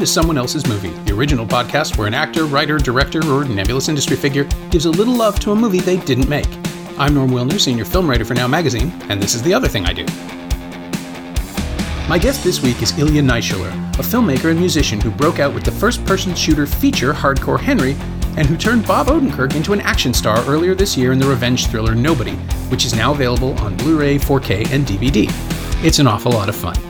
To Someone Else's Movie, the original podcast where an actor, writer, director, or nebulous industry figure gives a little love to a movie they didn't make. I'm Norm Wilner, senior film writer for Now Magazine, and this is the other thing I do. My guest this week is Ilya Naishuller, a filmmaker and musician who broke out with the first person shooter feature Hardcore Henry and who turned Bob Odenkirk into an action star earlier this year in the revenge thriller Nobody, which is now available on Blu ray, 4K, and DVD. It's an awful lot of fun.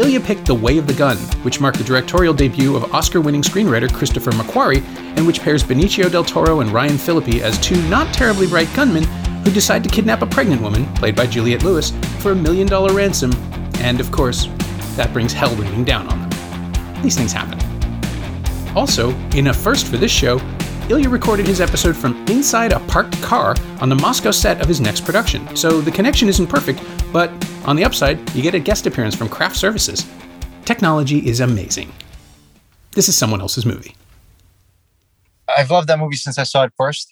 Ilya picked The Way of the Gun, which marked the directorial debut of Oscar winning screenwriter Christopher McQuarrie, and which pairs Benicio del Toro and Ryan Phillippe as two not terribly bright gunmen who decide to kidnap a pregnant woman, played by Juliette Lewis, for a million dollar ransom, and of course, that brings hell raining down on them. These things happen. Also, in a first for this show, Ilya recorded his episode from inside a parked car on the Moscow set of his next production, so the connection isn't perfect, but on the upside, you get a guest appearance from Craft Services. Technology is amazing. This is someone else's movie. I've loved that movie since I saw it first.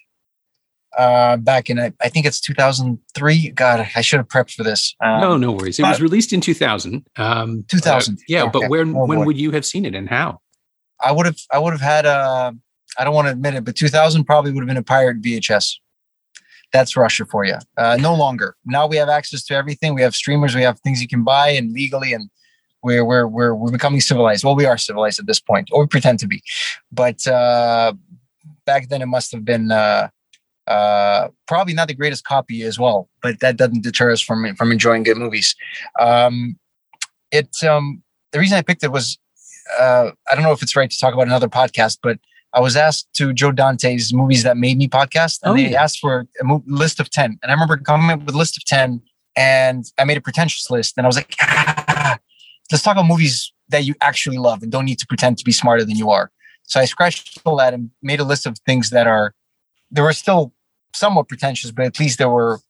Uh, back in I, I think it's 2003. God, I should have prepped for this. Um, no, no worries. It was released in 2000. Um, 2000. Uh, yeah, Okay. but when Oh, when boy. would you have seen it and how? I would have I would have had uh I don't want to admit it, but 2000 probably would have been a pirate VHS. That's Russia for you. Uh, no longer. Now we have access to everything. We have streamers. We have things you can buy and legally, and we're we're we're we're becoming civilized. Well, we are civilized at this point, or we pretend to be. But uh, back then, it must have been uh, uh, probably not the greatest copy as well. But that doesn't deter us from from enjoying good movies. Um, it um, the reason I picked it was uh, I don't know if it's right to talk about another podcast, but I was asked to Joe Dante's movies that made me podcast, and Oh, they yeah. asked for a mo- list of ten. And I remember coming up with a list of ten, and I made a pretentious list, and I was like, "Ah, let's talk about movies that you actually love and don't need to pretend to be smarter than you are. So I scratched all that and made a list of things that are they were still somewhat pretentious, but at least there were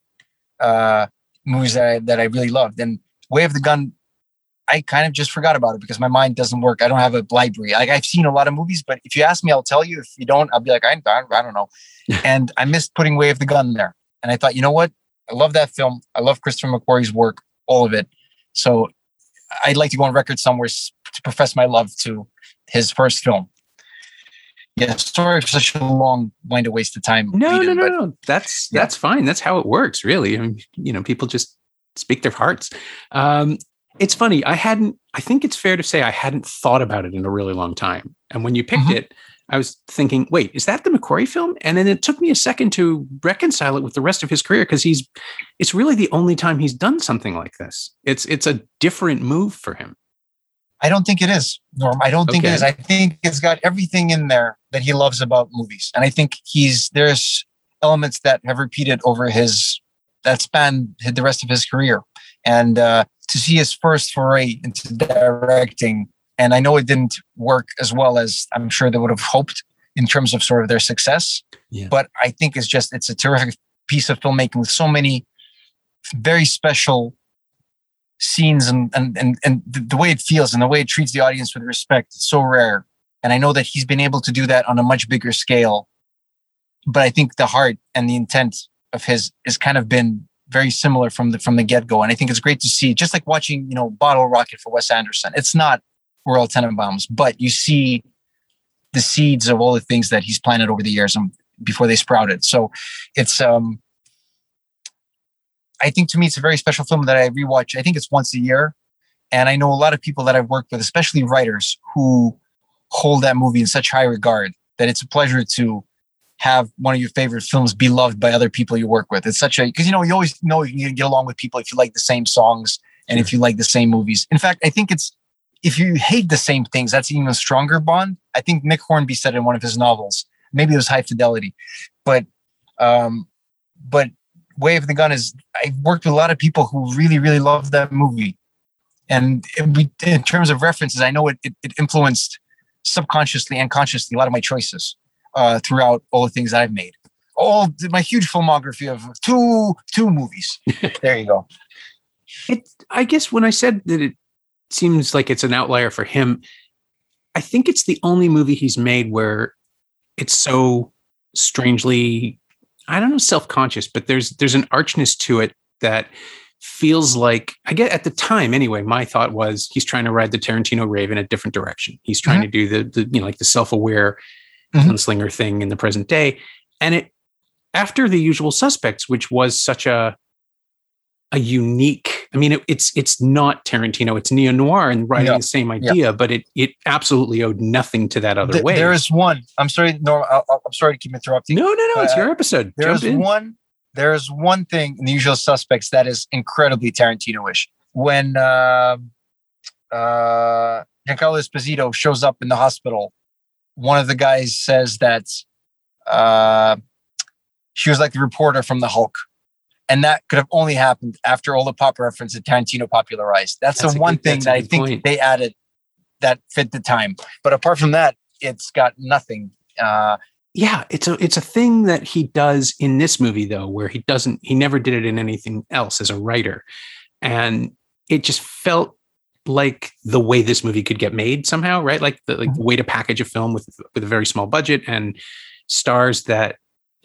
uh, movies that I, that I really loved. And Way of the Gun I kind of just forgot about it because my mind doesn't work. I don't have a library. Like I've seen a lot of movies, but if you ask me, I'll tell you. If you don't, I'll be like, I, I, I don't know. and I missed putting Way of the Gun there. And I thought, you know what? I love that film. I love Christopher McQuarrie's work, all of it. So I'd like to go on record somewhere to profess my love to his first film. Yeah, sorry for such a long, winded waste of time. No, no, no, but no. That's Yeah. that's fine. That's how it works, really. I mean, you know, people just speak their hearts. Um, it's funny. I hadn't. I think it's fair to say I hadn't thought about it in a really long time. And when you picked Mhm. it, I was thinking, wait, is that the McQuarrie film? And then it took me a second to reconcile it with the rest of his career because he's. It's really the only time he's done something like this. It's it's a different move for him. I don't think it is, Norm. I don't think it is. I think it's got everything in there that he loves about movies. And I think he's there's elements that have repeated over his that span the rest of his career. And uh, to see his first foray into directing, and I know it didn't work as well as I'm sure they would have hoped in terms of sort of their success. Yeah. But I think it's just it's a terrific piece of filmmaking with so many very special scenes and and and, and the, the way it feels and the way it treats the audience with respect it's so rare and i know that he's been able to do that on a much bigger scale but i think the heart and the intent of his has kind of been very similar from the from the get-go. And i think it's great to see just like watching you know bottle rocket for wes anderson. It's not royal tenenbaums but you see the seeds of all the things that he's planted over the years and before they sprouted. So it's um I think to me it's a very special film that I rewatch. I think it's once a year, and I know a lot of people that I've worked with, especially writers, who hold that movie in such high regard that it's a pleasure to have one of your favorite films be loved by other people you work with. It's such a because you know you always know you can get along with people if you like the same songs and if you like the same movies. In fact, I think it's if you hate the same things, that's an even stronger bond. I think Nick Hornby said in one of his novels, maybe it was High Fidelity, but um, but Way of the Gun is I worked with a lot of people who really, really love that movie. And in, in terms of references, I know it, it, it influenced subconsciously and consciously a lot of my choices uh, throughout all the things I've made. All my huge filmography of two two movies. there you go. It, I guess when I said that it seems like it's an outlier for him, I think it's the only movie he's made where it's so strangely, I don't know, self-conscious, but there's there's an archness to it that feels like I get at the time anyway. My thought was he's trying to ride the Tarantino rave in a different direction. He's trying mm-hmm. to do the, the you know like the self aware mm-hmm. gunslinger thing in the present day, and it after the usual suspects, which was such a a unique. I mean, it, it's it's not Tarantino. It's neo noir and writing the same idea, but it it absolutely owed nothing to that other Th- way. There is one. I'm sorry, Norm. I, am sorry to keep interrupting. No, no, no. It's your episode. There's one. There is one thing in the Usual Suspects that is incredibly Tarantino-ish. When uh, uh, Giancarlo Esposito shows up in the hospital, one of the guys says that uh, she was like the reporter from the Hulk and that could have only happened after all the pop reference that Tarantino popularized. That's, that's the one good, thing that I think point. they added that fit the time. But apart from that, it's got nothing. Uh, yeah, it's a it's a thing that he does in this movie though, where he doesn't he never did it in anything else as a writer, and it just felt like the way this movie could get made somehow, right? Like the like the mm-hmm. way to package a film with with a very small budget and stars that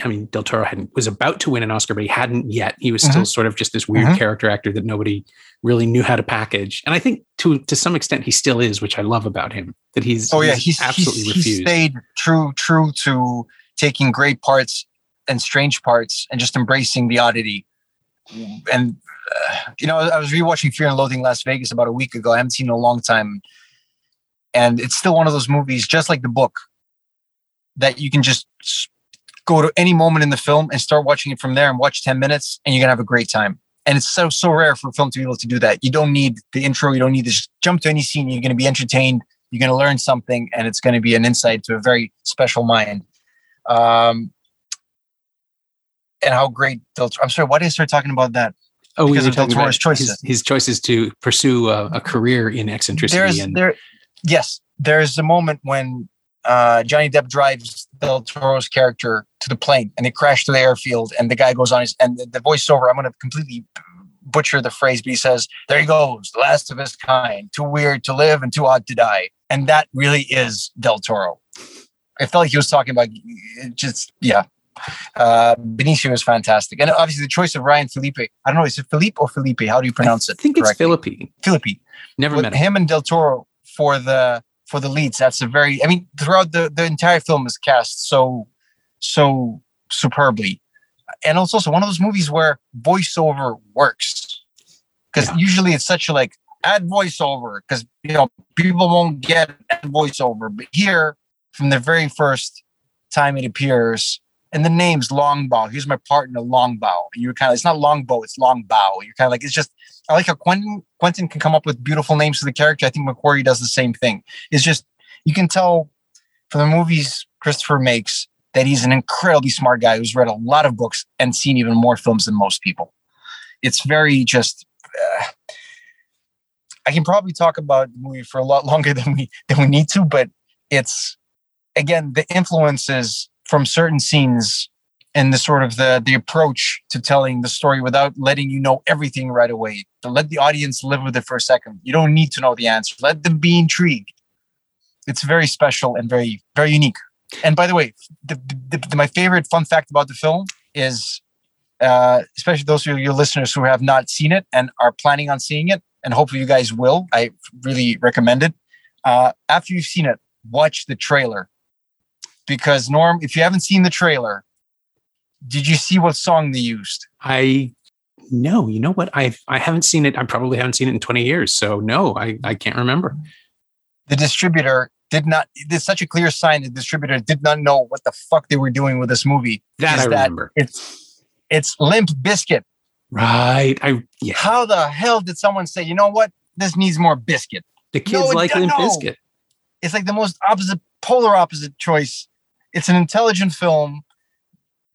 I mean, Del Toro had was about to win an Oscar, but he hadn't yet. He was still sort of just this weird mm-hmm. character actor that nobody really knew how to package. And I think to to some extent he still is, which I love about him. That he's oh yeah, he's, he's absolutely he's, refused. He stayed true true to taking great parts and strange parts and just embracing the oddity. And you know, I was rewatching Fear and Loathing Las Vegas about a week ago. I haven't seen in a long time, and it's still one of those movies, just like the book, that you can just go to any moment in the film and start watching it from there and watch 10 minutes and you're going to have a great time. And it's so, so rare for a film to be able to do that. You don't need the intro. You don't need to jump to any scene. You're going to be entertained. You're going to learn something and it's going to be an insight to a very special mind. Um, and how great Del I'm sorry, why did I start talking about that? Oh, because we of Del Toro's choices. His, his, choices to pursue a, a career in eccentricity. There's, and there, yes, there's a moment when uh, Johnny Depp drives Del Toro's character to the plane and they crash to the airfield and the guy goes on his and the, the voiceover i'm going to completely butcher the phrase but he says there he goes the last of his kind too weird to live and too odd to die and that really is del toro i felt like he was talking about just yeah uh benicio is fantastic and obviously the choice of ryan felipe i don't know is it Felipe or felipe how do you pronounce it i think correctly? it's philippe philippe never With met him. him and del toro for the for the leads that's a very i mean throughout the the entire film is cast so so superbly. And it's also one of those movies where voiceover works. Because yeah. usually it's such a like add voiceover because you know people won't get voiceover. But here, from the very first time it appears, and the name's Longbaugh. Here's my partner, Longbaugh. And you're kind of it's not Longbow, it's Longbow. You're kind of like it's just I like how Quentin Quentin can come up with beautiful names for the character. I think McQuarrie does the same thing. It's just you can tell from the movies Christopher makes that he's an incredibly smart guy who's read a lot of books and seen even more films than most people. It's very just. Uh, I can probably talk about the movie for a lot longer than we than we need to, but it's again the influences from certain scenes and the sort of the the approach to telling the story without letting you know everything right away. To let the audience live with it for a second. You don't need to know the answer. Let them be intrigued. It's very special and very very unique. And by the way, the, the, the, my favorite fun fact about the film is, uh, especially those of your listeners who have not seen it and are planning on seeing it, and hopefully you guys will. I really recommend it. Uh, after you've seen it, watch the trailer because Norm, if you haven't seen the trailer, did you see what song they used? I no, you know what? I I haven't seen it. I probably haven't seen it in 20 years. So no, I I can't remember. The distributor did not there's such a clear sign the distributor did not know what the fuck they were doing with this movie. That I that remember. It's it's Limp Bizkit. Right. I yeah. How the hell did someone say, you know what? This needs more Bizkit. The kids no, like Limp no. Bizkit. It's like the most opposite, polar opposite choice. It's an intelligent film,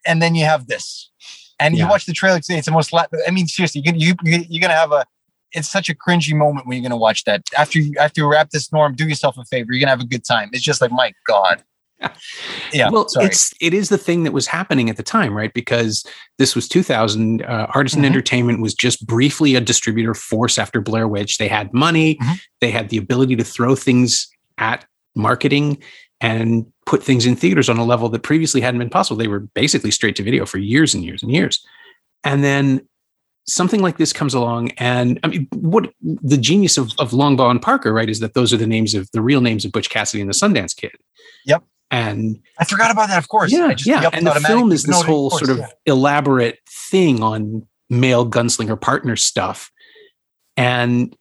and then you have this, and yeah. you watch the trailer. It's the most. I mean, seriously, you, you you're gonna have a it's such a cringy moment when you're going to watch that. After you after you wrap this norm, do yourself a favor. You're going to have a good time. It's just like, my God. Yeah. Well, sorry. it's it is the thing that was happening at the time, right? Because this was 2000. Uh, Artisan mm-hmm. Entertainment was just briefly a distributor force after Blair Witch. They had money, mm-hmm. they had the ability to throw things at marketing and put things in theaters on a level that previously hadn't been possible. They were basically straight to video for years and years and years. And then something like this comes along and i mean what the genius of, of longbaugh and parker right is that those are the names of the real names of butch cassidy and the sundance kid Yep. and I forgot about that. Of course. yeah just- yeah yep, and the film is this whole course, sort of yeah. elaborate thing on male gunslinger partner stuff and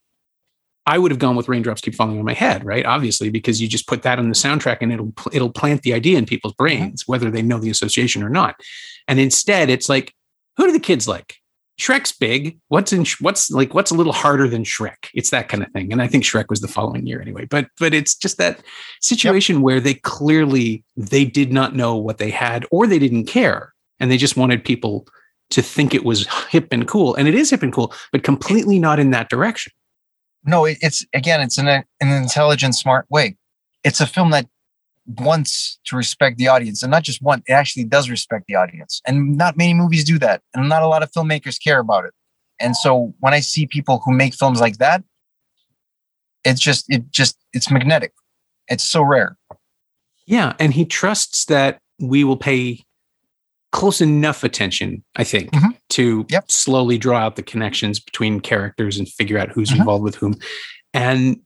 I would have gone with raindrops keep falling on my head, right? Obviously, because you just put that on the soundtrack and it'll it'll plant the idea in people's brains, whether they know the association or not. And instead, it's like, who do the kids like? Shrek's big. What's in what's like what's a little harder than Shrek? It's that kind of thing. And I think Shrek was the following year anyway. But but it's just that situation where they clearly they did not know what they had or they didn't care, and they just wanted people to think it was hip and cool. And it is hip and cool, but completely not in that direction. No, it, it's again, it's in a, an intelligent, smart way. It's a film that wants to respect the audience, and not just one. It actually does respect the audience, and not many movies do that, and not a lot of filmmakers care about it. And so, when I see people who make films like that, it's just, it just, it's magnetic. It's so rare. Yeah, and he trusts that we will pay close enough attention, I think, Mhm. to Yep. slowly draw out the connections between characters and figure out who's Mhm. involved with whom. And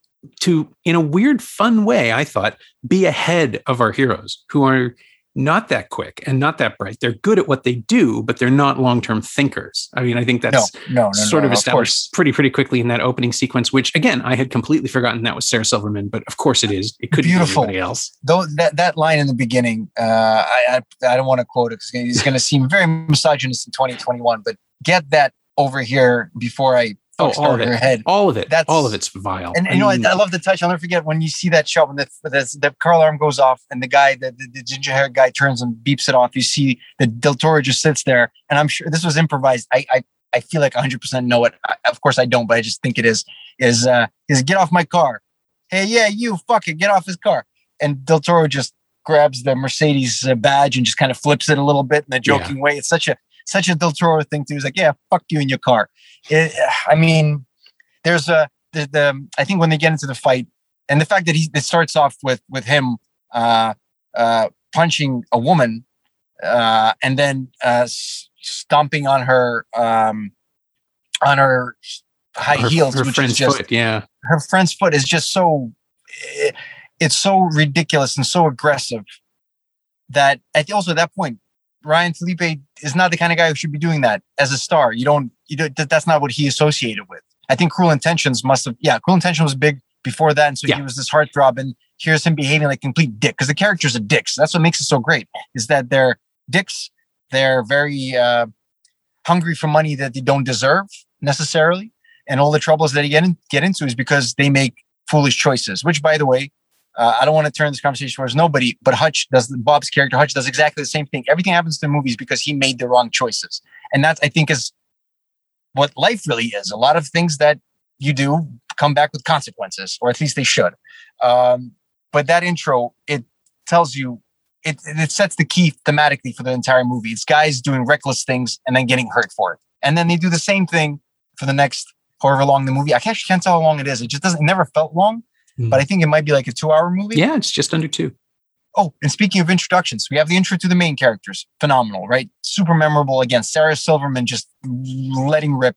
to, in a weird, fun way, I thought, be ahead of our heroes who are not that quick and not that bright. They're good at what they do, but they're not long-term thinkers. I mean, I think that's no, no, sort no, of established pretty pretty quickly in that opening sequence, which again I had completely forgotten that was Sarah Silverman, but of course it is. It could Beautiful. be anybody else. Though that, that line in the beginning, uh, I, I I don't want to quote it because it's going to seem very misogynist in 2021. But get that over here before I Oh, all of it. head. All of it. That's- all of it's vile. And I you know, I, I love the touch. I'll never forget when you see that shot when the the, the car alarm goes off and the guy, the, the, the ginger hair guy, turns and beeps it off. You see the Del Toro just sits there, and I'm sure this was improvised. I I, I feel like 100 percent know it. I, of course, I don't, but I just think it is. Is uh is get off my car? Hey, yeah, you fuck it, get off his car. And Del Toro just grabs the Mercedes uh, badge and just kind of flips it a little bit in a joking way. It's such a such a Del Toro thing too. He's like, yeah, fuck you in your car. It, I mean, there's a the, the I think when they get into the fight and the fact that he it starts off with with him uh, uh, punching a woman uh, and then uh, stomping on her um, on her high her, heels, her which is just foot. Yeah. her friend's foot is just so eh, it's so ridiculous and so aggressive that at also at that point Ryan Felipe is not the kind of guy who should be doing that as a star. You don't you don't that's not what he associated with. I think Cruel Intentions must have yeah, Cruel Intention was big before that and so Yeah. he was this heartthrob and here's him behaving like a complete dick because the characters are dicks. That's what makes it so great is that they're dicks. They're very uh, hungry for money that they don't deserve necessarily and all the troubles that they get in, get into is because they make foolish choices. Which, by the way, uh, I don't want to turn this conversation towards nobody, but Hutch does Bob's character. Hutch does exactly the same thing. Everything happens to the movies because he made the wrong choices, and that's I think is what life really is. A lot of things that you do come back with consequences, or at least they should. Um, but that intro it tells you. It, it sets the key thematically for the entire movie. It's guys doing reckless things and then getting hurt for it. And then they do the same thing for the next however long the movie. I actually can't tell how long it is. It just doesn't. It never felt long, Mm. but I think it might be like a two-hour movie. Yeah, it's just under two. Oh, and speaking of introductions, we have the intro to the main characters. Phenomenal, right? Super memorable. Again, Sarah Silverman just letting rip.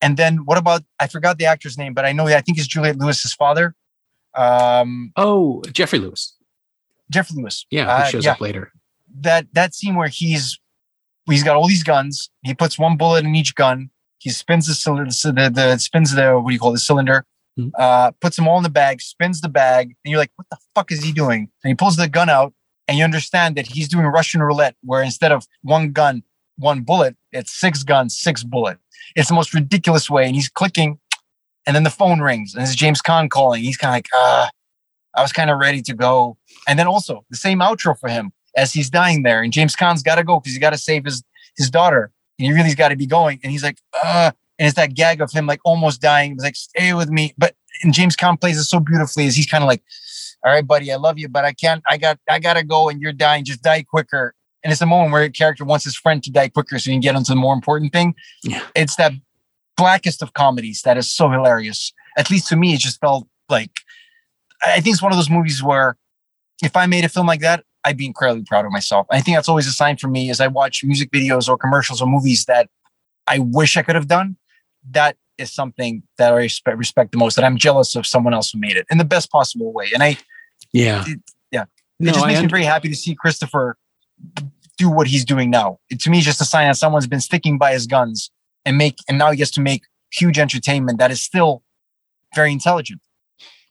And then what about? I forgot the actor's name, but I know. I think it's Juliette Lewis's father, um, Oh, Geoffrey Lewis. Geoffrey Lewis. Yeah, who Uh, shows yeah. up later. that that scene where he's he's got all these guns. He puts one bullet in each gun. He spins the cylinder, the, the spins the what do you call the cylinder, Mhm. uh, puts them all in the bag, spins the bag, and you're like, what the fuck is he doing? And he pulls the gun out, and you understand that he's doing Russian roulette, where instead of one gun, one bullet, it's six guns, six bullet. It's the most ridiculous way, and he's clicking, and then the phone rings, and it's James Caan calling. He's kind of like, ah, I was kind of ready to go, and then also the same outro for him as he's dying there, and James Caan's got to go because he got to save his his daughter, and he really's got to be going, and he's like, uh, and it's that gag of him like almost dying, He's like, stay with me, but and James Caan plays it so beautifully as he's kind of like, all right, buddy, I love you, but I can't, I got, I gotta go, and you're dying, just die quicker. And it's a moment where a character wants his friend to die quicker so he can get onto the more important thing. Yeah. It's that blackest of comedies that is so hilarious. At least to me, it just felt like I I think it's one of those movies where if I made a film like that, I'd be incredibly proud of myself. I think that's always a sign for me as I watch music videos or commercials or movies that I wish I could have done. That is something that I respect, respect the most. That I'm jealous of someone else who made it in the best possible way. And I, yeah, it, yeah, no, it just makes me very happy to see Christopher do what he's doing now. It, to me, it's just a sign that someone's been sticking by his guns and make, and now he gets to make huge entertainment that is still very intelligent.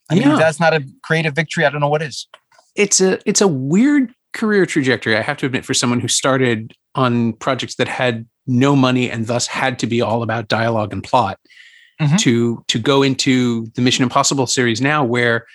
I yeah. mean, if that's not a creative victory, I don't know what is. It's a it's a weird career trajectory. I have to admit, for someone who started on projects that had no money and thus had to be all about dialogue and plot, mm-hmm. to to go into the Mission Impossible series now, where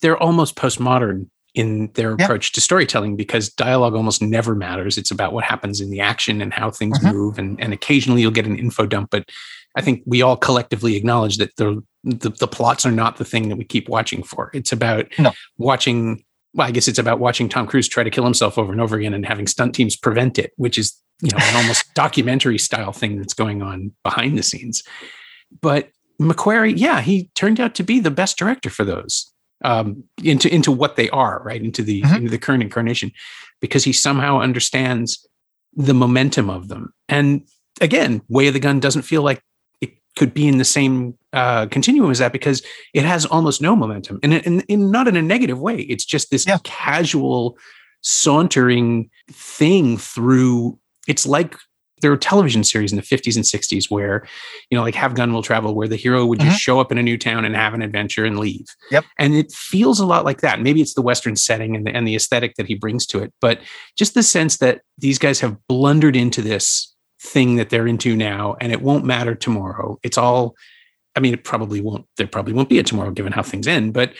they're almost postmodern in their yeah. approach to storytelling because dialogue almost never matters. It's about what happens in the action and how things mm-hmm. move, and and occasionally you'll get an info dump, but I think we all collectively acknowledge that the, the, the plots are not the thing that we keep watching for. It's about no. watching. Well, I guess it's about watching Tom Cruise try to kill himself over and over again and having stunt teams prevent it, which is you know an almost documentary style thing that's going on behind the scenes. But McQuarrie, yeah, he turned out to be the best director for those um, into into what they are, right into the mm-hmm. into the current incarnation, because he somehow understands the momentum of them. And again, Way of the Gun doesn't feel like could be in the same uh, continuum as that because it has almost no momentum and, and, and not in a negative way. It's just this yeah. casual sauntering thing through. It's like there were television series in the 50s and 60s where, you know, like Have Gun Will Travel, where the hero would just mm-hmm. show up in a new town and have an adventure and leave. Yep. And it feels a lot like that. Maybe it's the Western setting and the, and the aesthetic that he brings to it, but just the sense that these guys have blundered into this thing that they're into now and it won't matter tomorrow. It's all i mean it probably won't there probably won't be a tomorrow given how things end but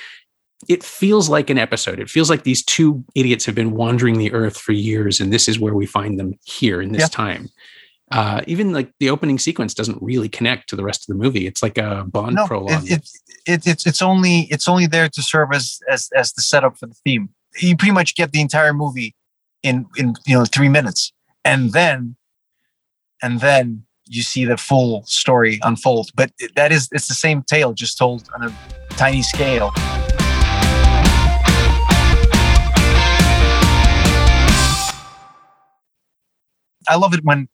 it feels like an episode. It feels like these two idiots have been wandering the earth for years and this is where we find them here in this yeah. time. Uh, even like the opening sequence doesn't really connect to the rest of the movie. It's like a bond no, prologue. it, it, it, it's it's only it's only there to serve as as as the setup for the theme. You pretty much get the entire movie in in you know three minutes and then and then you see the full story unfold. But that is it's the same tale, just told on a tiny scale. I love it when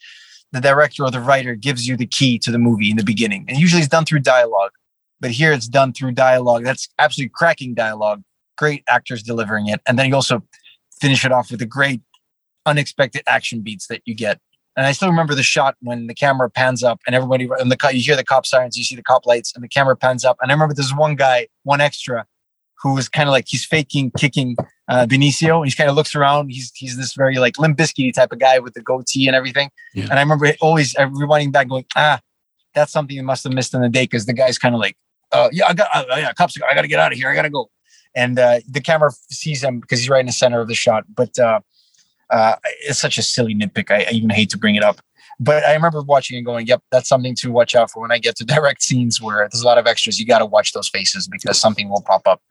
the director or the writer gives you the key to the movie in the beginning. And usually it's done through dialogue, but here it's done through dialogue. That's absolutely cracking dialogue. Great actors delivering it. And then you also finish it off with the great unexpected action beats that you get. And I still remember the shot when the camera pans up and everybody and the you hear the cop sirens, you see the cop lights, and the camera pans up. And I remember there's one guy, one extra, who was kind of like he's faking kicking uh, Benicio, and he kind of looks around. He's he's this very like Limp Bizkit type of guy with the goatee and everything. Yeah. And I remember always rewinding back, going, ah, that's something you must have missed in the day because the guy's kind of like, uh, yeah, I got, uh, yeah, cops, I got to get out of here, I got to go. And uh, the camera sees him because he's right in the center of the shot, but. Uh, uh, it's such a silly nitpick. I, I, even hate to bring it up. But I remember watching and going, yep, that's something to watch out for when I get to direct scenes where there's a lot of extras. You got to watch those faces because something will pop up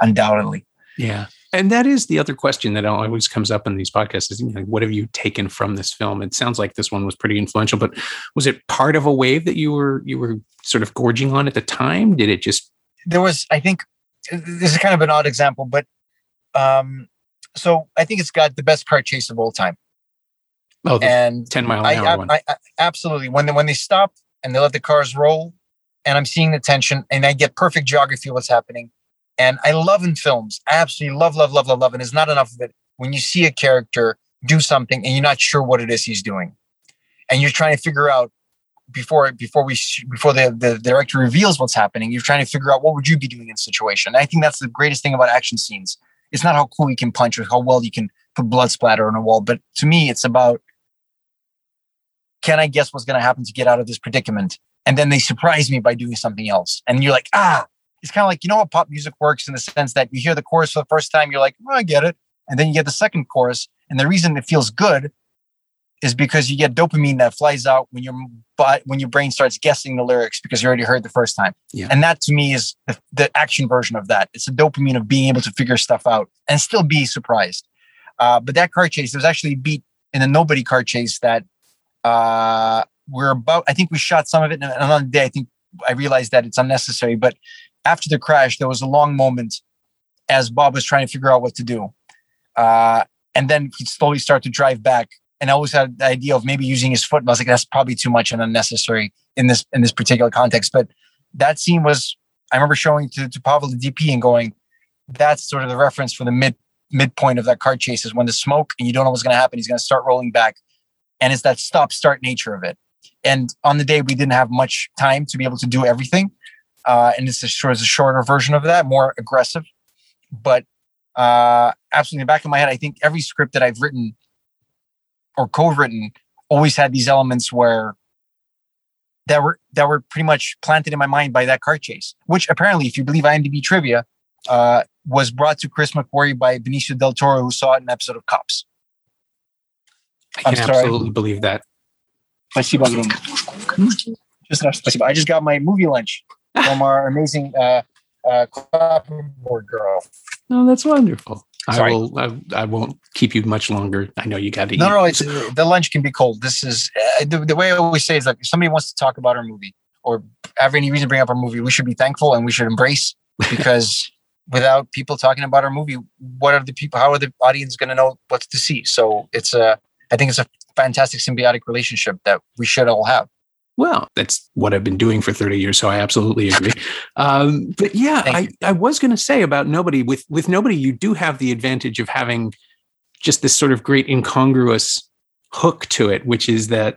undoubtedly. Yeah. And that is the other question that always comes up in these podcasts is you know, what have you taken from this film? It sounds like this one was pretty influential, but was it part of a wave that you were you were sort of gorging on at the time? Did it just there was I think this is kind of an odd example, but um so I think it's got the best car chase of all time. Oh, and 10 mile an hour I, I, I, absolutely. When they, when they stop and they let the cars roll, and I'm seeing the tension, and I get perfect geography of what's happening. And I love in films, I absolutely love, love, love, love, love. And there's not enough of it when you see a character do something and you're not sure what it is he's doing, and you're trying to figure out before before we before the, the director reveals what's happening. You're trying to figure out what would you be doing in situation. And I think that's the greatest thing about action scenes. It's not how cool you can punch or how well you can put blood splatter on a wall, but to me, it's about can I guess what's going to happen to get out of this predicament? And then they surprise me by doing something else. And you're like, ah, it's kind of like, you know how pop music works in the sense that you hear the chorus for the first time, you're like, oh, I get it. And then you get the second chorus. And the reason it feels good is because you get dopamine that flies out when your when your brain starts guessing the lyrics because you already heard the first time. Yeah. And that to me is the, the, action version of that. It's a dopamine of being able to figure stuff out and still be surprised. Uh, but that car chase, there was actually a beat in the nobody car chase that uh, we're about, I think we shot some of it. And another day, I think I realized that it's unnecessary. But after the crash, there was a long moment as Bob was trying to figure out what to do. Uh, and then he slowly started to drive back. And I always had the idea of maybe using his foot. I was like, that's probably too much and unnecessary in this in this particular context. But that scene was I remember showing to, to Pavel the DP and going, that's sort of the reference for the mid midpoint of that car chase is when the smoke and you don't know what's going to happen. He's going to start rolling back, and it's that stop start nature of it. And on the day we didn't have much time to be able to do everything, uh, and it's a, a shorter version of that, more aggressive. But uh, absolutely, in the back of my head, I think every script that I've written or co-written always had these elements where that were that were pretty much planted in my mind by that car chase, which apparently, if you believe IMDb trivia, uh, was brought to Chris McQuarrie by Benicio del Toro, who saw it in an episode of Cops. I can absolutely believe that. Спасибо Just спасибо. I just got my movie lunch from our amazing uh, uh, clapperboard girl. Oh, that's wonderful. Sorry. I will. I, I, won't keep you much longer. I know you got to no, eat. No, it's, the lunch can be cold. This is uh, the, the, way I always say is like if somebody wants to talk about our movie or have any reason to bring up our movie, we should be thankful and we should embrace because without people talking about our movie, what are the people? How are the audience going to know what to see? So it's a. I think it's a fantastic symbiotic relationship that we should all have. Well, that's what I've been doing for 30 years, so I absolutely agree. um, but yeah, I, I was going to say about nobody with with nobody, you do have the advantage of having just this sort of great incongruous hook to it, which is that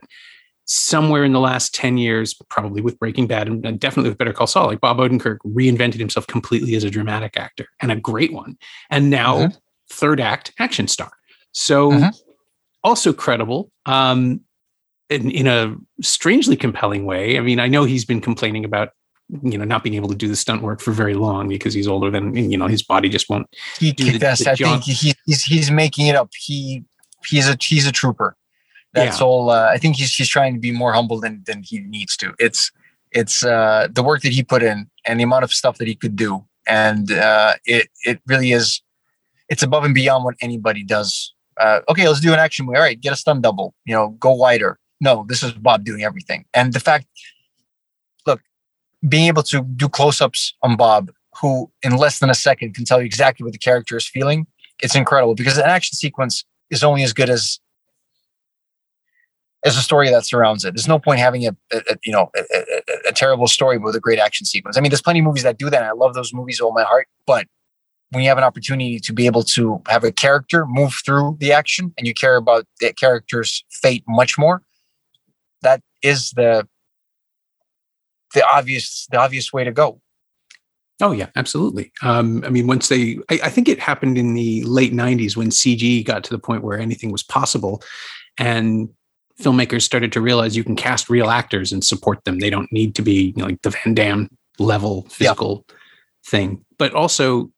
somewhere in the last 10 years, probably with Breaking Bad and definitely with Better Call Saul, like Bob Odenkirk reinvented himself completely as a dramatic actor and a great one. And now mm-hmm. third act action star. So mm-hmm. also credible. Um, in, in a strangely compelling way. I mean, I know he's been complaining about you know not being able to do the stunt work for very long because he's older than you know his body just won't he do the, the I think he, he's he's making it up. He he's a he's a trooper. That's yeah. all. Uh, I think he's he's trying to be more humble than than he needs to. It's it's uh, the work that he put in and the amount of stuff that he could do, and uh, it it really is. It's above and beyond what anybody does. Uh, okay, let's do an action movie. All right, get a stunt double. You know, go wider no, this is Bob doing everything. And the fact, look, being able to do close ups on Bob, who in less than a second can tell you exactly what the character is feeling, it's incredible because an action sequence is only as good as as a story that surrounds it. There's no point having a, a, a you know a, a, terrible story with a great action sequence. I mean, there's plenty of movies that do that. I love those movies with all my heart, but when you have an opportunity to be able to have a character move through the action and you care about that character's fate much more, that is the the obvious the obvious way to go. Oh yeah, absolutely. Um, I mean, once they, I, I, think it happened in the late '90s when CG got to the point where anything was possible, and filmmakers started to realize you can cast real actors and support them. They don't need to be you know, like the Van Damme level physical yeah. thing, but also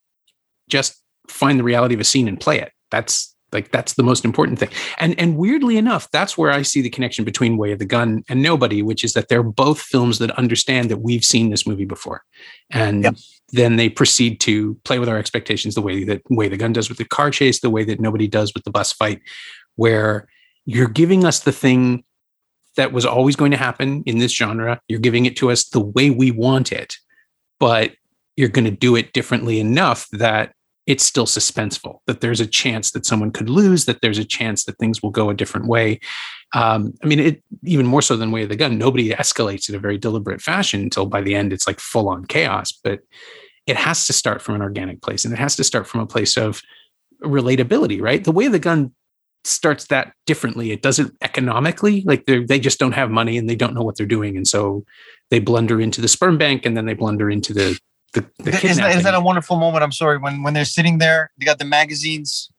just find the reality of a scene and play it. That's like that's the most important thing. And and weirdly enough, that's where I see the connection between Way of the Gun and Nobody, which is that they're both films that understand that we've seen this movie before. And yep. then they proceed to play with our expectations the way that Way of the Gun does with the car chase, the way that Nobody does with the bus fight, where you're giving us the thing that was always going to happen in this genre. You're giving it to us the way we want it, but you're going to do it differently enough that it's still suspenseful that there's a chance that someone could lose that there's a chance that things will go a different way. Um, i mean it even more so than way of the gun nobody escalates in a very deliberate fashion until by the end it's like full on chaos but it has to start from an organic place and it has to start from a place of relatability right? The way of the gun starts that differently. It does it economically like they just don't have money and they don't know what they're doing and so they blunder into the sperm bank and then they blunder into the the, the isn't, that, isn't that a wonderful moment? I'm sorry when when they're sitting there, they got the magazines,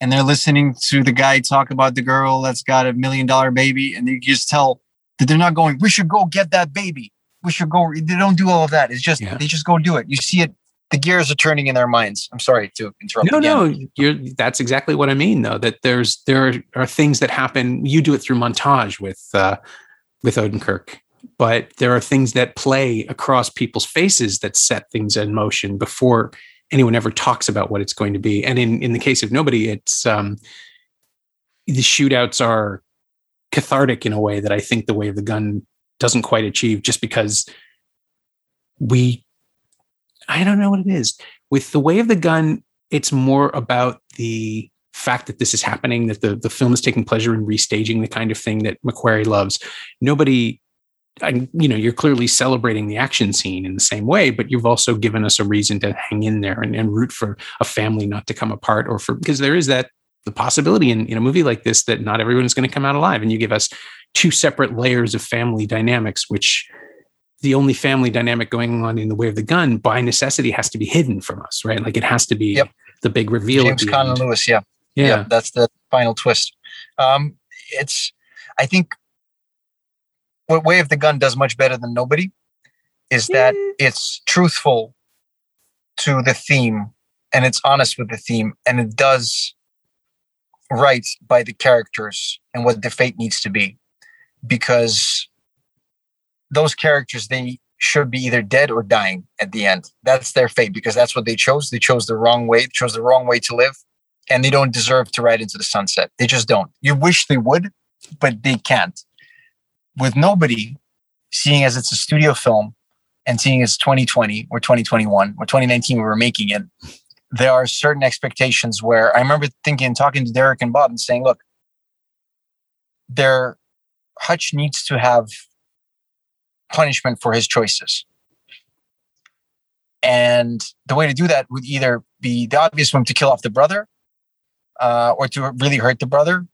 and they're listening to the guy talk about the girl that's got a million dollar baby, and you just tell that they're not going. We should go get that baby. We should go. They don't do all of that. It's just yeah. they just go do it. You see it. The gears are turning in their minds. I'm sorry to interrupt. No, again. no, you're. That's exactly what I mean, though. That there's there are, are things that happen. You do it through montage with uh, with Odenkirk but there are things that play across people's faces that set things in motion before anyone ever talks about what it's going to be. And in in the case of nobody, it's um, the shootouts are cathartic in a way that I think the way of the gun doesn't quite achieve, just because we I don't know what it is with the way of the gun. It's more about the fact that this is happening, that the, the film is taking pleasure in restaging the kind of thing that McQuarrie loves. Nobody, I, you know, you're clearly celebrating the action scene in the same way, but you've also given us a reason to hang in there and, and root for a family not to come apart or for, because there is that the possibility in, in a movie like this that not everyone is going to come out alive. And you give us two separate layers of family dynamics, which the only family dynamic going on in the way of the gun by necessity has to be hidden from us, right? Like it has to be yep. the big reveal. James Caan Lewis, yeah. yeah. yeah. That's the final twist. Um, it's, I think what Way of the Gun does much better than Nobody is that it's truthful to the theme and it's honest with the theme and it does right by the characters and what their fate needs to be because those characters they should be either dead or dying at the end. That's their fate because that's what they chose. They chose the wrong way, they chose the wrong way to live, and they don't deserve to ride into the sunset. They just don't. You wish they would, but they can't. With nobody, seeing as it's a studio film and seeing as 2020 or 2021 or 2019 we were making it, there are certain expectations where I remember thinking, talking to Derek and Bob and saying, look, there, Hutch needs to have punishment for his choices. And the way to do that would either be the obvious one to kill off the brother, uh, or to really hurt the brother,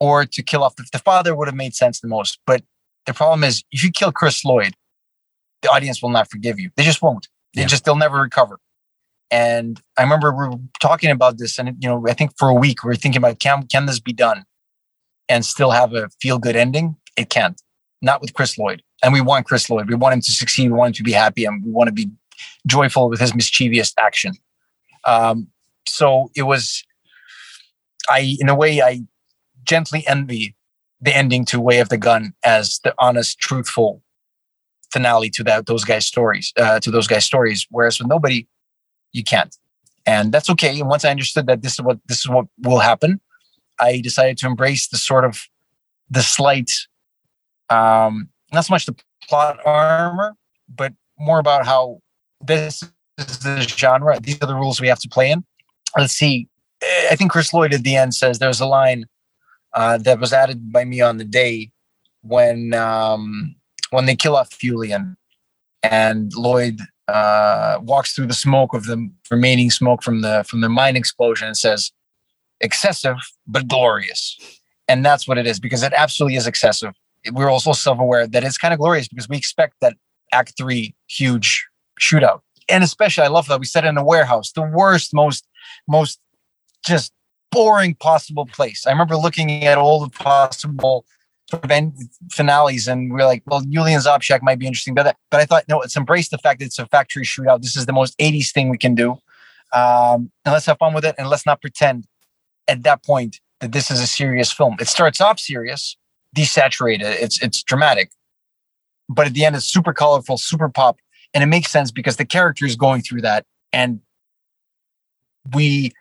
or to kill off the, the father would have made sense the most. But the problem is, if you kill Chris Lloyd, the audience will not forgive you. They just won't. They yeah. just they'll never recover. And I remember we were talking about this, and you know, I think for a week we were thinking about can can this be done, and still have a feel good ending? It can't. Not with Chris Lloyd and we want Chris Lloyd. We want him to succeed. We want him to be happy, and we want to be joyful with his mischievous action. Um, so it was, I in a way, I gently envy the ending to Way of the Gun as the honest, truthful finale to that those guys' stories. Uh, to those guys' stories, whereas with nobody, you can't, and that's okay. And once I understood that this is what this is what will happen, I decided to embrace the sort of the slight um, not so much the plot armor, but more about how this is the genre. These are the rules we have to play in. Let's see. I think Chris Lloyd at the end says there's a line uh, that was added by me on the day when um, when they kill off Yulian, and Lloyd uh, walks through the smoke of the remaining smoke from the from the mine explosion and says, "Excessive but glorious," and that's what it is because it absolutely is excessive. We're also self-aware that it's kind of glorious because we expect that act three huge shootout. And especially i love that we it in a warehouse the worst most most just boring possible place. I remember looking at all the possible sort of finales and we are like well Yulian Sobchak might be interesting but but i thought no let's embrace the fact that it's a factory shootout. This is the most 80s thing we can do. Um, and let's have fun with it and let's not pretend at that point that this is a serious film. It starts off serious desaturated. It's it's dramatic, but at the end, it's super colorful, super pop, and it makes sense because the character is going through that, and we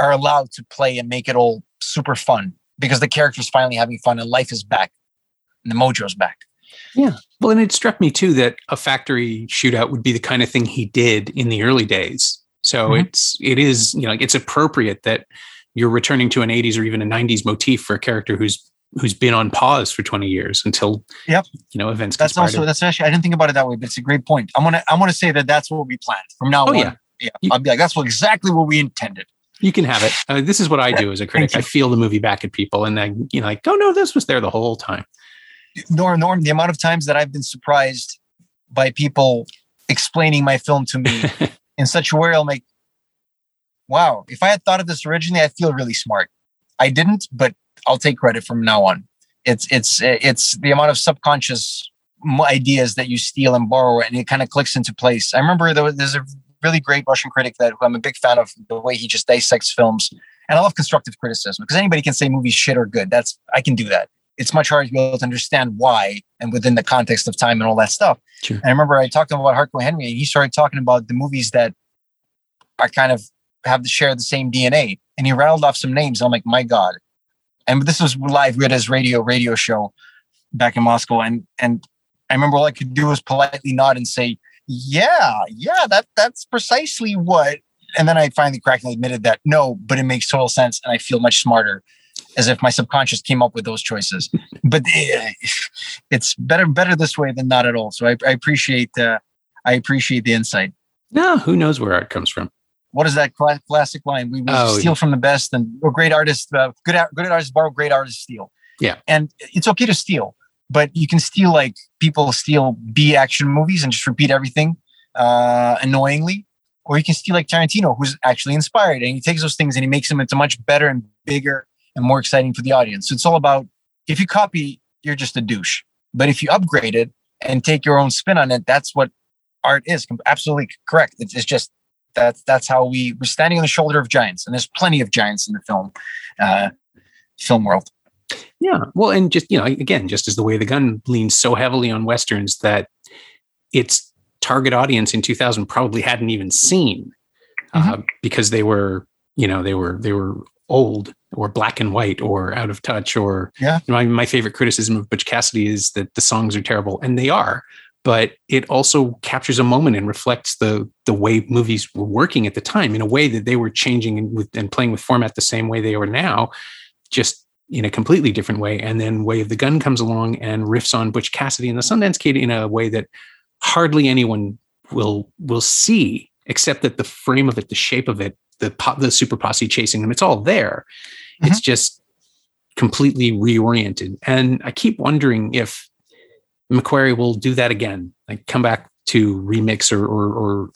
are allowed to play and make it all super fun because the character is finally having fun and life is back, and the mojo's back. Yeah. Well, and it struck me too that a factory shootout would be the kind of thing he did in the early days. So mm-hmm. it's it is you know it's appropriate that you're returning to an 80s or even a 90s motif for a character who's who's been on pause for 20 years until yep you know events that's also that's actually i didn't think about it that way but it's a great point i'm gonna i'm gonna say that that's what we planned from now oh, on yeah, yeah you, i'll be like that's what exactly what we intended you can have it. Uh, this is what i do as a critic. I feel the movie back at people and then you know like oh no this was there the whole time. Norm norm the amount of times that i've been surprised by people explaining my film to me in such a way I'm like, wow if i had thought of this originally i feel really smart. I didn't but I'll take credit from now on. It's it's it's the amount of subconscious ideas that you steal and borrow, and it kind of clicks into place. I remember there was, there's a really great Russian critic that I'm a big fan of the way he just dissects films, and I love constructive criticism because anybody can say movies shit or good. That's I can do that. It's much harder to be able to understand why and within the context of time and all that stuff. Sure. And I remember I talked to him about Hardcore Henry, and he started talking about the movies that are kind of have to share the same DNA, and he rattled off some names. And I'm like, my God, and this was live. We had his radio radio show back in Moscow, and and I remember all I could do was politely nod and say, "Yeah, yeah, that that's precisely what and then I finally cracked and admitted that no, but it makes total sense, and I feel much smarter, as if my subconscious came up with those choices. but eh, it's better better this way than not at all. So I, I appreciate uh, I appreciate the insight. No, who knows where art comes from? What is that classic line? We, we oh, steal yeah. from the best, and or great artists, uh, good good artists borrow, great artists steal. Yeah, and it's okay to steal, but you can steal like people steal B action movies and just repeat everything uh, annoyingly, or you can steal like Tarantino, who's actually inspired, and he takes those things and he makes them into much better and bigger and more exciting for the audience. So it's all about if you copy, you're just a douche, but if you upgrade it and take your own spin on it, that's what art is. Absolutely correct. It's, just that's that's how we we're standing on the shoulder of giants, and there's plenty of giants in the film uh, film world. Yeah, well, and just you know, again, just as the way the gun leans so heavily on westerns that its target audience in 2000 probably hadn't even seen uh, mm-hmm. uh, because they were, you know, they were they were old or black and white or out of touch or yeah. You know, my, my favorite criticism of Butch Cassidy is that the songs are terrible, and they are but it also captures a moment and reflects the the way movies were working at the time in a way that they were changing and, with, and playing with format the same way they are now, just in a completely different way. And then Way of the Gun comes along and riffs on Butch Cassidy and the Sundance Kid in a way that hardly anyone will will see, except that the frame of it, the shape of it, the the super posse chasing them, it's all there. Mm-hmm. It's just completely reoriented. And I keep wondering if McQuarrie will do that again, like come back to remix or or, or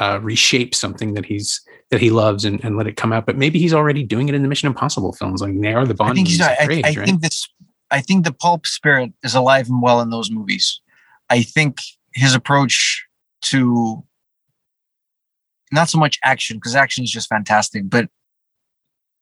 uh, reshape something that he's that he loves and, and let it come out. But maybe he's already doing it in the Mission Impossible films, like they are the Bond. I think he's. I, I, I think this. I think the pulp spirit is alive and well in those movies. I think his approach to not so much action because action is just fantastic, but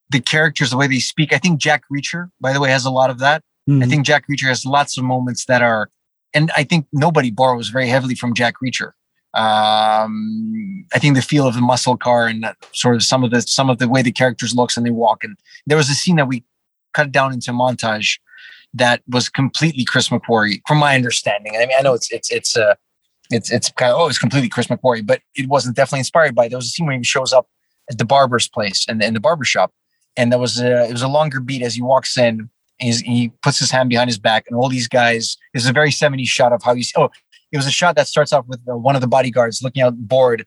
the characters, the way they speak. I think Jack Reacher, by the way, has a lot of that. Mm-hmm. I think Jack Reacher has lots of moments that are and I think nobody borrows very heavily from Jack Reacher. Um, I think the feel of the muscle car and sort of some of the some of the way the characters looks and they walk. And there was a scene that we cut down into montage that was completely Chris McQuarrie, from my understanding. I mean, I know it's it's it's uh it's it's kind of oh it's completely Chris McQuarrie, but it wasn't definitely inspired by. There was a scene where he shows up at the barber's place and in, the barber shop, and there was a it was a longer beat as he walks in he puts his hand behind his back, and all these guys. This is a very 70s shot of how see. Oh, it was a shot that starts off with uh, one of the bodyguards looking out bored,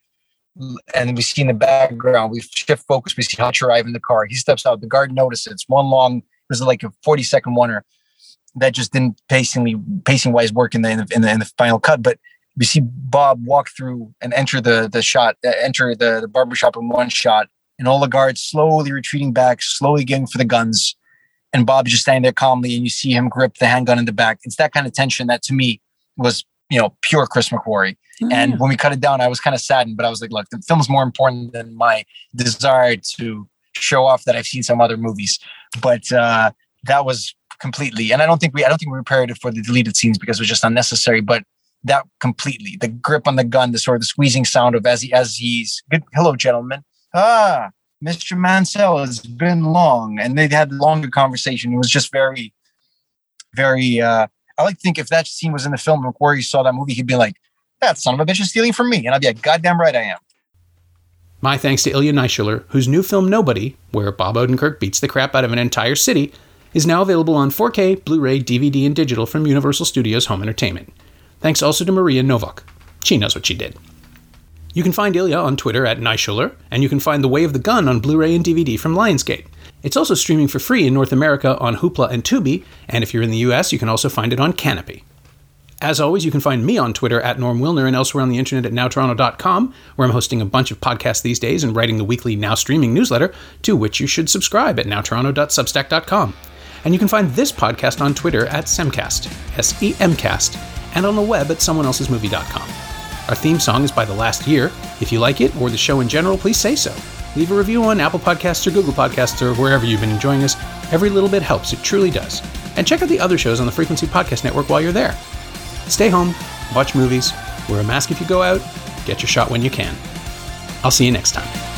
and we see in the background we shift focus. We see Hutch arrive in the car. He steps out. The guard notices. It's one long. It was like a 40 second oner that just didn't pacingly pacing wise work in the, in the in the, in the final cut, but. We see Bob walk through and enter the the shot, uh, enter the, the barbershop in one shot, and all the guards slowly retreating back, slowly getting for the guns and Bob's just standing there calmly, and you see him grip the handgun in the back. It's that kind of tension that to me was, you know, pure Chris McQuarrie. Oh, and when we cut it down, I was kind of saddened, but I was like, look, the film's more important than my desire to show off that I've seen some other movies. But uh, that was completely, and I don't think we, I don't think we repaired it for the deleted scenes because it was just unnecessary. But that completely, the grip on the gun, the sort of the squeezing sound of as he as he's good. Hello, gentlemen. Ah, Mr. Mansell, it's been long. And they had a longer conversation. It was just very, very, uh, I like to think if that scene was in the film he saw that movie, he'd be like, that son of a bitch is stealing from me. And I'd be like, goddamn right I am. My thanks to Ilya Naishuller, whose new film Nobody, where Bob Odenkirk beats the crap out of an entire city, is now available on 4K, Blu ray, DVD, and digital from Universal Studios Home Entertainment. Thanks also to Maria Novak. She knows what she did. You can find Ilya on Twitter at Naishuller, and you can find The Way of the Gun on Blu ray and DVD from Lionsgate. It's also streaming for free in North America on Hoopla and Tubi, and if you're in the US, you can also find it on Kanopy. As always, you can find me on Twitter at Norm Wilner and elsewhere on the internet at nowtoronto.com, where I'm hosting a bunch of podcasts these days and writing the weekly Now Streaming newsletter, to which you should subscribe at nowtoronto.substack.com. And you can find this podcast on Twitter at Semcast, S E M Cast, and on the web at someoneelsesmovie.com. Our theme song is by The Last Year. If you like it or the show in general, please say so. Leave a review on Apple Podcasts or Google Podcasts or wherever you've been enjoying us. Every little bit helps, it truly does. And check out the other shows on the Frequency Podcast Network while you're there. Stay home, watch movies, wear a mask if you go out, get your shot when you can. I'll see you next time.